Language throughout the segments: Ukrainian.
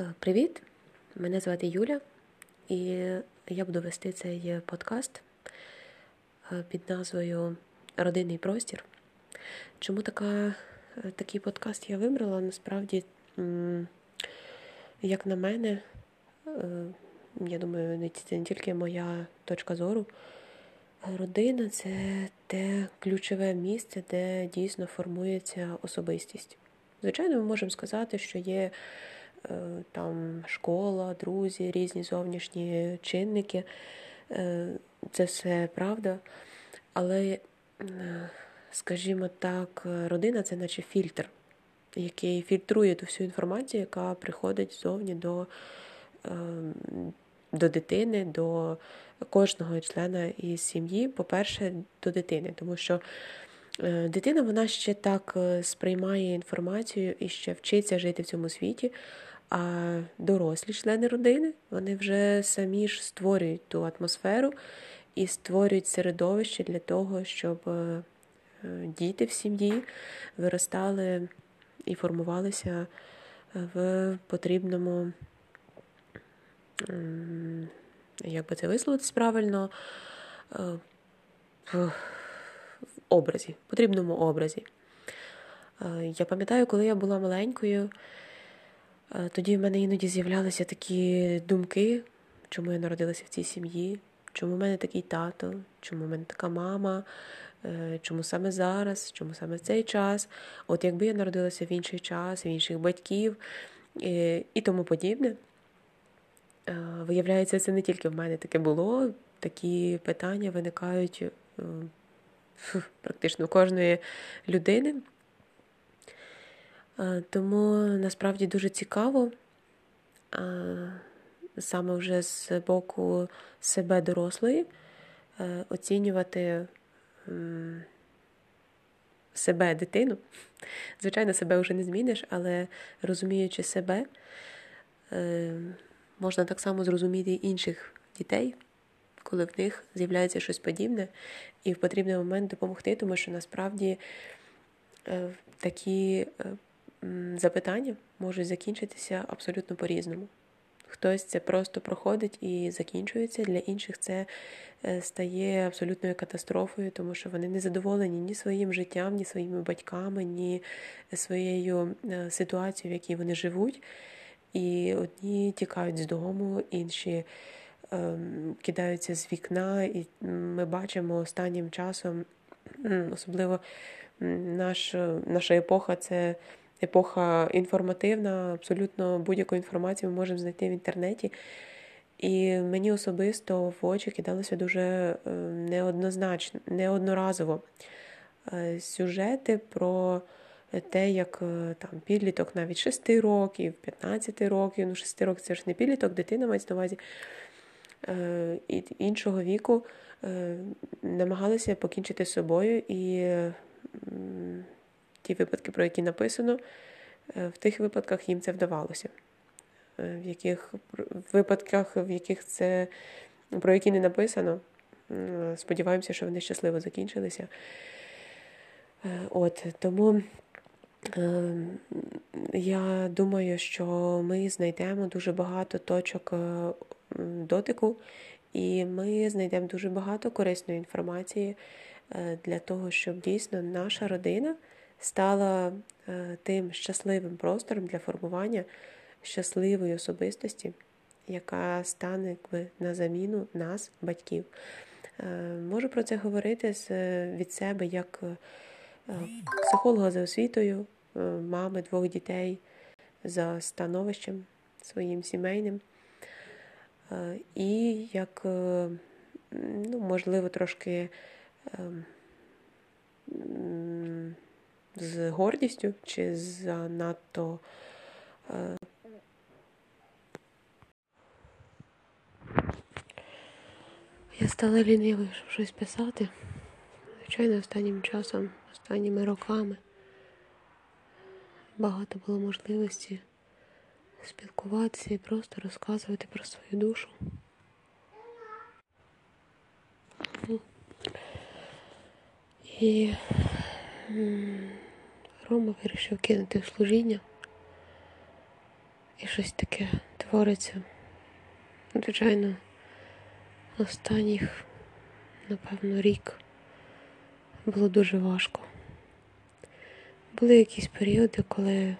Е, привіт! Мене звати Юля, і я буду вести цей подкаст е, під назвою Родинний простір. Чому така, е, такий подкаст я вибрала? Насправді, як на мене, я думаю, це не тільки моя точка зору. Родина це те ключове місце, де дійсно формується особистість. Звичайно, ми можемо сказати, що є е, там школа, друзі, різні зовнішні чинники. Е, це все правда. Але, е, скажімо так, родина це наче фільтр, який фільтрує ту всю інформацію, яка приходить ззовні до, до дитини, до кожного члена із сім'ї, по-перше, до дитини, тому що е, дитина вона ще так е, сприймає інформацію і ще вчиться жити в цьому світі. А дорослі члени родини вони вже самі ж створюють ту атмосферу і створюють середовище для того, щоб е, діти в сім'ї виростали і формувалися в потрібному як би це висловитись правильно, е, в образі, потрібному образі. Е, я пам'ятаю, коли я була маленькою, е, тоді в мене іноді з'являлися такі думки, чому я народилася в цій сім'ї, чому в мене такий тато, чому в мене така мама, чому саме зараз, чому саме в цей час. От якби я народилася в інший час, в інших батьків і тому подібне. Е, виявляється, це не тільки в мене таке було. Такі питання виникають е, практично у кожної людини. Е, тому насправді дуже цікаво саме вже з боку себе дорослої оцінювати себе дитину. Звичайно, себе вже не зміниш, але розуміючи себе можна так само зрозуміти інших дітей, коли в них з'являється щось подібне, і в потрібний момент допомогти, тому що насправді е, такі е, запитання можуть закінчитися абсолютно по-різному. Хтось це просто проходить і закінчується, для інших це е, стає абсолютною катастрофою, тому що вони не задоволені ні своїм життям, ні своїми батьками, ні своєю ситуацією, в якій вони живуть. І одні тікають з дому, інші ем, кидаються з вікна, і ми бачимо останнім часом, особливо наш, наша епоха це епоха інформативна, абсолютно будь-яку інформацію ми можемо знайти в інтернеті. І мені особисто в очі кидалося дуже ем, неоднозначно, неодноразово е, сюжети про те, як е, там підліток навіть 6 років, 15 років, ну 6 років це ж не підліток, дитина мається на увазі е, і іншого віку е, намагалися покінчити з собою і ті випадки, про які написано, в тих випадках їм це вдавалося. В яких випадках, в яких це про які не написано, сподіваємося, що вони щасливо закінчилися. От Тому Ем, я думаю, що ми знайдемо дуже багато точок е, дотику, і ми знайдемо дуже багато корисної інформації е, для того, щоб дійсно наша родина стала е, тим щасливим простором для формування щасливої особистості, яка стане якби, на заміну нас, батьків. Можу про це говорити від себе як психолога за освітою, Е, мами двох дітей за становищем своїм сімейним. Е, і як, е, ну, можливо, трошки з гордістю чи занадто я стала лінивою, щоб щось писати. Звичайно, останнім часом, останніми роками багато було можливості спілкуватися і просто розказувати про свою душу. І Рома вирішив кинути служіння, І щось таке твориться. Звичайно, останніх, напевно, рік було дуже важко. Були якісь періоди, коли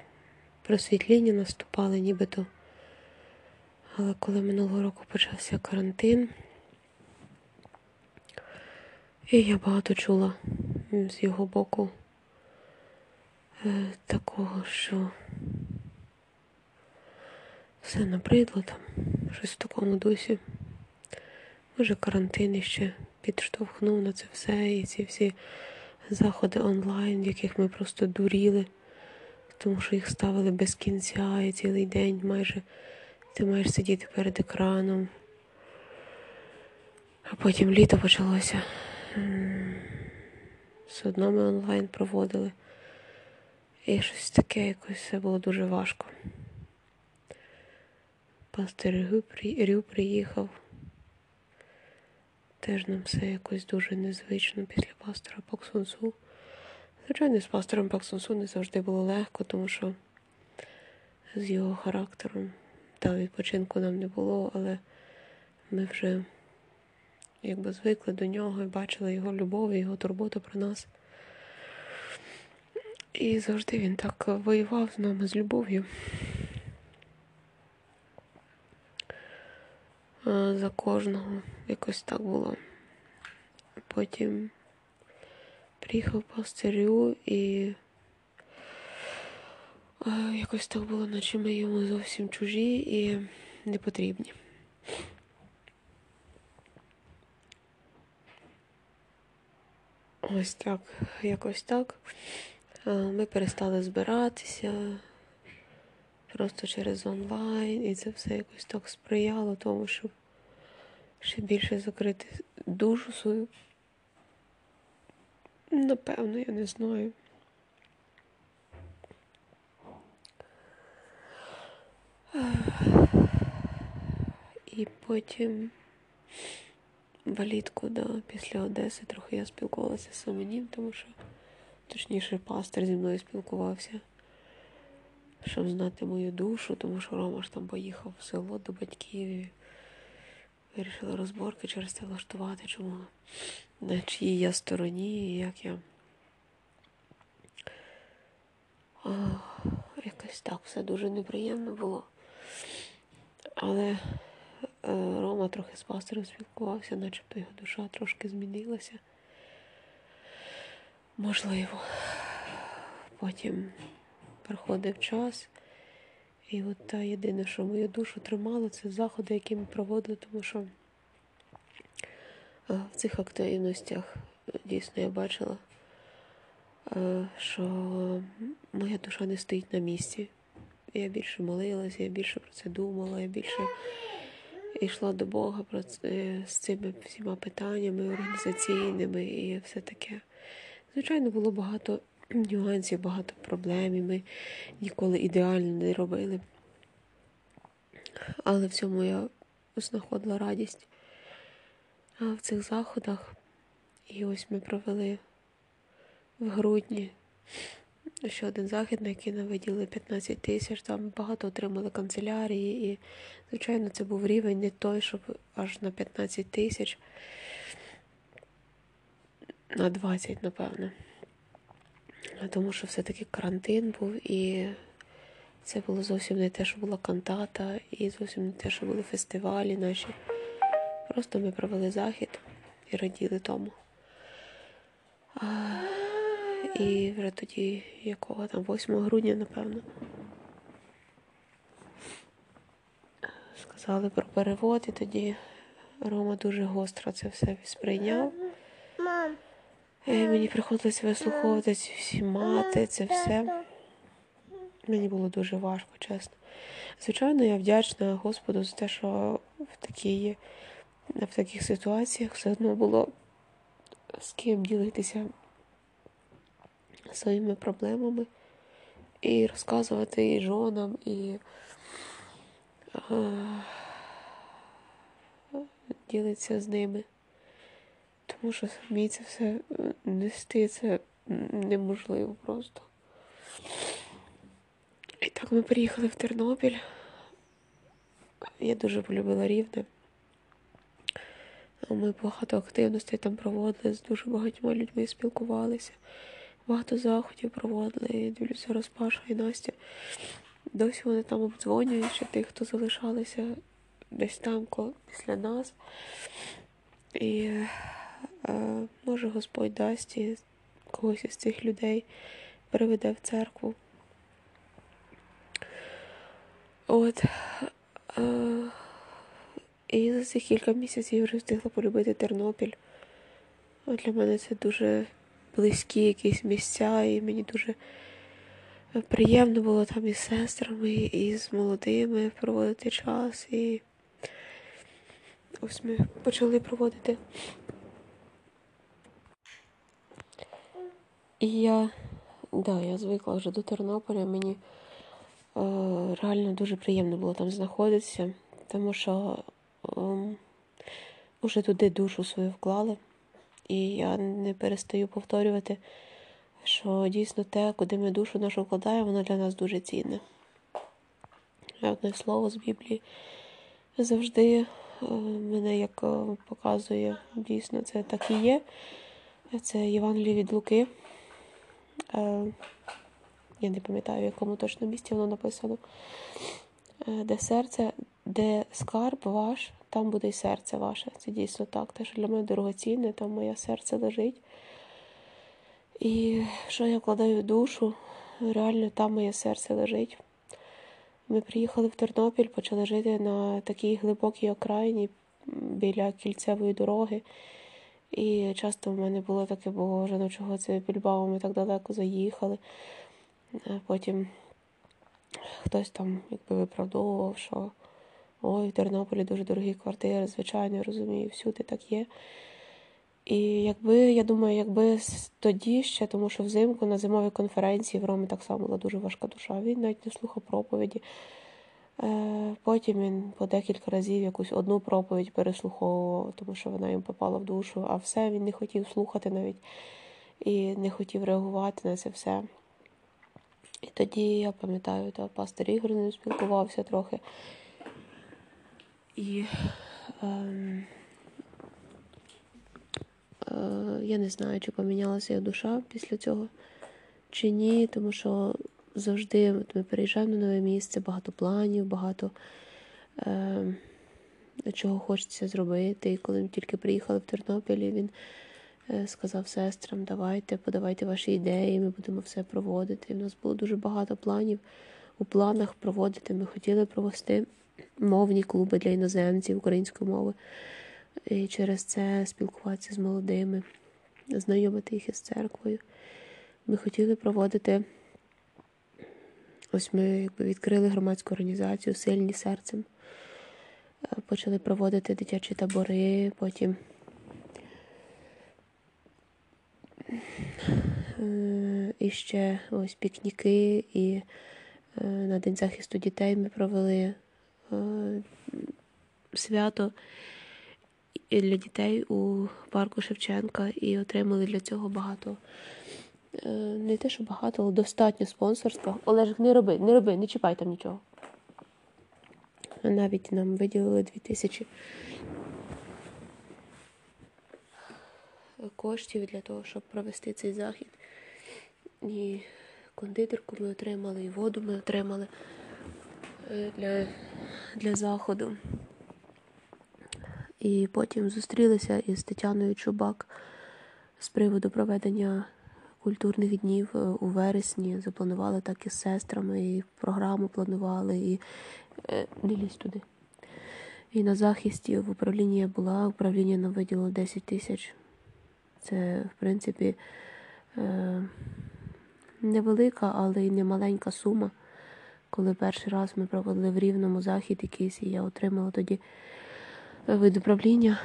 просвітління наступали нібито. Але коли минулого року почався карантин, і я багато чула з його боку такого, що все набридло там, щось в такому дусі. Може, карантин іще підштовхнув на це все, і ці всі заходи онлайн, в яких ми просто дуріли, тому що їх ставили без кінця і цілий день майже ти маєш сидіти перед екраном. А потім літо почалося. Все одно ми онлайн проводили. І щось таке якось все було дуже важко. Пастор Рю приїхав. Теж нам все якось дуже незвично після пастора Паксонсу. Звичайно, з пастором Паксонсу не завжди було легко, тому що з його характером та відпочинку нам не було, але ми вже якби звикли до нього і бачили його любов, і його турботу про нас. І завжди він так воював з нами з любов'ю. За кожного якось так було. Потім приїхав пастирю і якось так було, наче ми йому зовсім чужі і не потрібні. Ось так, якось так. Ми перестали збиратися просто через онлайн, і це все якось так сприяло тому, щоб ще більше закрити душу свою. Напевно, я не знаю. І потім валітку, да, після Одеси трохи я спілкувалася з Семенім, тому що, точніше, пастор зі мною спілкувався, щоб знати мою душу, тому що Рома ж там поїхав в село до батьків і вирішила розборки через це влаштувати, чому на чиїй я стороні і як я. Ох, якось так все дуже неприємно було. Але е, Рома трохи з пастором спілкувався, начебто його душа трошки змінилася. Можливо. Потім проходив час. І от та єдине, що мою душу тримало, це заходи, які ми проводили, тому що е, в цих активностях дійсно я бачила, е, що моя душа не стоїть на місці. Я більше молилася, я більше про це думала, я більше йшла до Бога про це, з цими всіма питаннями організаційними і все таке. Звичайно, було багато нюансів, багато проблем, і ми ніколи ідеально не робили. Але в цьому я знаходила радість в цих заходах. І ось ми провели в грудні ще один захід, на який нам виділили 15 тисяч, там багато отримали канцелярії, і, звичайно, це був рівень не той, щоб аж на 15 тисяч, на 20, напевно. Тому що все-таки карантин був, і це було зовсім не те, що була кантата, і зовсім не те, що були фестивалі наші. Просто ми провели захід і раділи тому. І вже тоді, якого там, 8 грудня, напевно, сказали про перевод, і тоді Рома дуже гостро це все сприйняв. І мені приходилось вислуховувати всі мати, це все. Мені було дуже важко, чесно. Звичайно, я вдячна Господу за те, що в такі, в таких ситуаціях все одно було з ким ділитися своїми проблемами і розказувати і жонам, і а, ділитися з ними. Тому що самі це все нести це неможливо просто. І так ми приїхали в Тернопіль я дуже полюбила рівне. Ми багато активностей там проводили, з дуже багатьма людьми спілкувалися. Багато заходів проводили. Дивлюся, Розпаша і Настя. Досі вони там обдзвонюють, що тих, хто залишалися десь там після нас. І е, може Господь дасть і когось із цих людей приведе в церкву. От. І за цих кілька місяців я вже встигла полюбити Тернопіль. От Для мене це дуже близькі якісь місця, і мені дуже приємно було там із сестрами, і з молодими проводити час. І ось ми почали проводити. І я, да, я звикла вже до Тернополя. Мені е, реально дуже приємно було там знаходитися, тому що е, туди душу свою вклали. І я не перестаю повторювати, що дійсно те, куди ми душу нашу вкладаємо, воно для нас дуже цінне. Одне слово з Біблії завжди е, мене як е, показує, дійсно, це так і є. Це Євангеліє від Луки. Е, я не пам'ятаю, в якому точно місці воно написано. Де серце, де скарб ваш, там буде й серце ваше. Це дійсно так. Те, що для мене дорогоцінне, там моє серце лежить. І що я вкладаю душу, реально там моє серце лежить. Ми приїхали в Тернопіль, почали жити на такій глибокій окраїні біля кільцевої дороги. І часто в мене було таке, боже, ну чого це Більбао, ми так далеко заїхали. Потім хтось там якби виправдовував, що ой, в Тернополі дуже дорогі квартири, звичайно, розумію, всюди так є. І якби, я думаю, якби тоді ще, тому що взимку на зимовій конференції в Ромі так само була дуже важка душа. Він навіть не слухав проповіді. Е, потім він по декілька разів якусь одну проповідь переслуховував, тому що вона йому попала в душу, а все він не хотів слухати навіть і не хотів реагувати на це все. І тоді я пам'ятаю, та пастор Ігор не спілкувався трохи. І ем, е, я не знаю, чи помінялася його душа після цього, чи ні, тому що завжди ми переїжджаємо на нове місце, багато планів, багато е, чого хочеться зробити. І коли ми тільки приїхали в Тернопіль, він е, сказав сестрам, давайте, подавайте ваші ідеї, ми будемо все проводити. І в нас було дуже багато планів у планах проводити. Ми хотіли провести мовні клуби для іноземців української мови. І через це спілкуватися з молодими, знайомити їх із церквою. Ми хотіли проводити Ось ми якби відкрили громадську організацію Сильні серцем. Е, почали проводити дитячі табори, потім е, і ще ось пікніки, і е, на День захисту дітей ми провели свято для дітей у парку Шевченка і отримали для цього багато не те, що багато, але достатньо спонсорства. Олежик, не роби, не роби, не чіпай там нічого. Навіть нам виділили 2000 коштів для того, щоб провести цей захід. І кондитерку ми отримали, і воду ми отримали е, для, для заходу. І потім зустрілися із Тетяною Чубак з приводу проведення культурних днів е, у вересні запланували так із сестрами, і програму планували, і е, лізь туди. І на захисті в управлінні я була, управління нам виділило 10 тисяч. Це, в принципі, е, невелика, але й не маленька сума. Коли перший раз ми проводили в рівному захід якийсь, і я отримала тоді від управління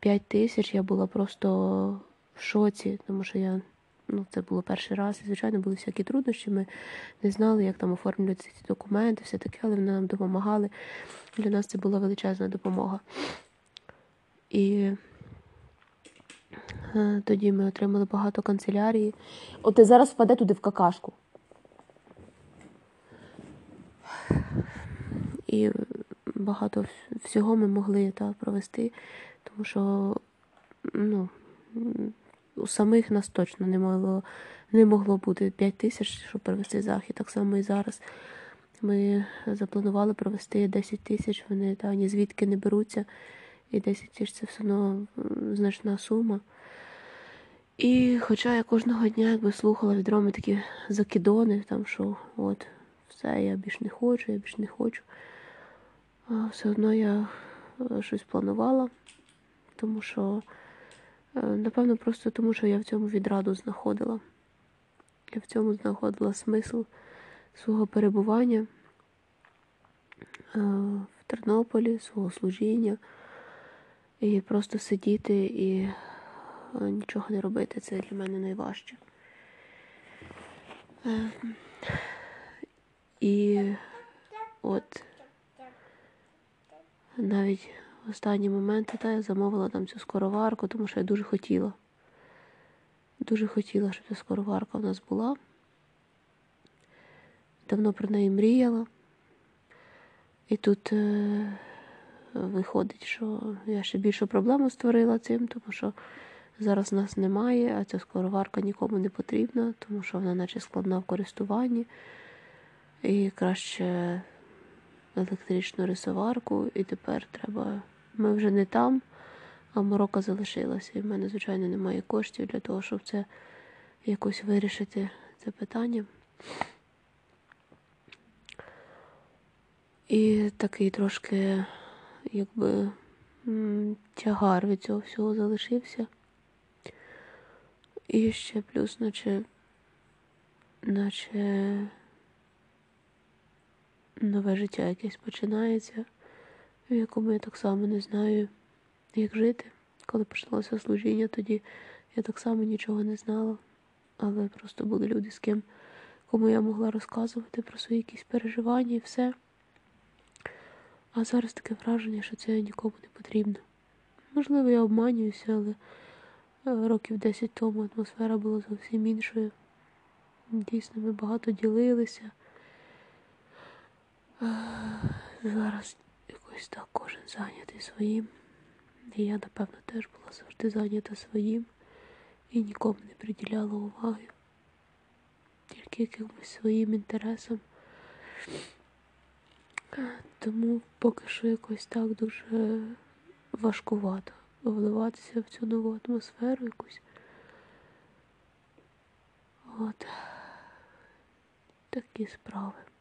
5 тисяч, я була просто в шоці, тому що я Ну, Це було перший раз, і, звичайно, були всякі труднощі. Ми не знали, як там оформлюються ці документи, все таке, але вони нам допомагали. Для нас це була величезна допомога. І е, тоді ми отримали багато канцелярії. От ти зараз впаде туди в какашку. І багато вс- всього ми могли та, провести, тому що ну, у самих нас точно не могло, не могло бути 5 тисяч, щоб провести захід. Так само і зараз. Ми запланували провести 10 тисяч, вони та ні звідки не беруться. І 10 тисяч це все одно значна сума. І хоча я кожного дня якби слухала від Роми такі закидони, там що от все, я більш не хочу, я більш не хочу. А все одно я е, щось планувала, тому що, напевно, просто тому, що я в цьому відраду знаходила. Я в цьому знаходила смисл свого перебування е, в Тернополі, свого служіння. І просто сидіти і е, нічого не робити це для мене найважче. Е, І от навіть в останні моменти та, я замовила там цю скороварку, тому що я дуже хотіла. Дуже хотіла, щоб ця скороварка в нас була. Давно про неї мріяла. І тут е, виходить, що я ще більшу проблему створила цим, тому що зараз нас немає, а ця скороварка нікому не потрібна, тому що вона наче складна в користуванні. І краще електричну рисоварку, і тепер треба. Ми вже не там, а морока залишилася. І в мене, звичайно, немає коштів для того, щоб це якось вирішити це питання. І такий трошки, якби, тягар від цього всього залишився. І ще плюс, наче, наче нове життя якесь починається, в якому я так само не знаю, як жити. Коли почалося служіння, тоді я так само нічого не знала, але просто були люди, з ким кому я могла розказувати про свої якісь переживання і все. А зараз таке враження, що це нікому не потрібно. Можливо, я обманююся, але е, років 10 тому атмосфера була зовсім іншою. Дійсно, ми багато ділилися. Зараз якось так кожен зайнятий своїм. І я, напевно, теж була завжди зайнята своїм і нікому не приділяла уваги. Тільки якимось своїм інтересам. Тому поки що якось так дуже важкувато вливатися в цю нову атмосферу якусь. От такі справи.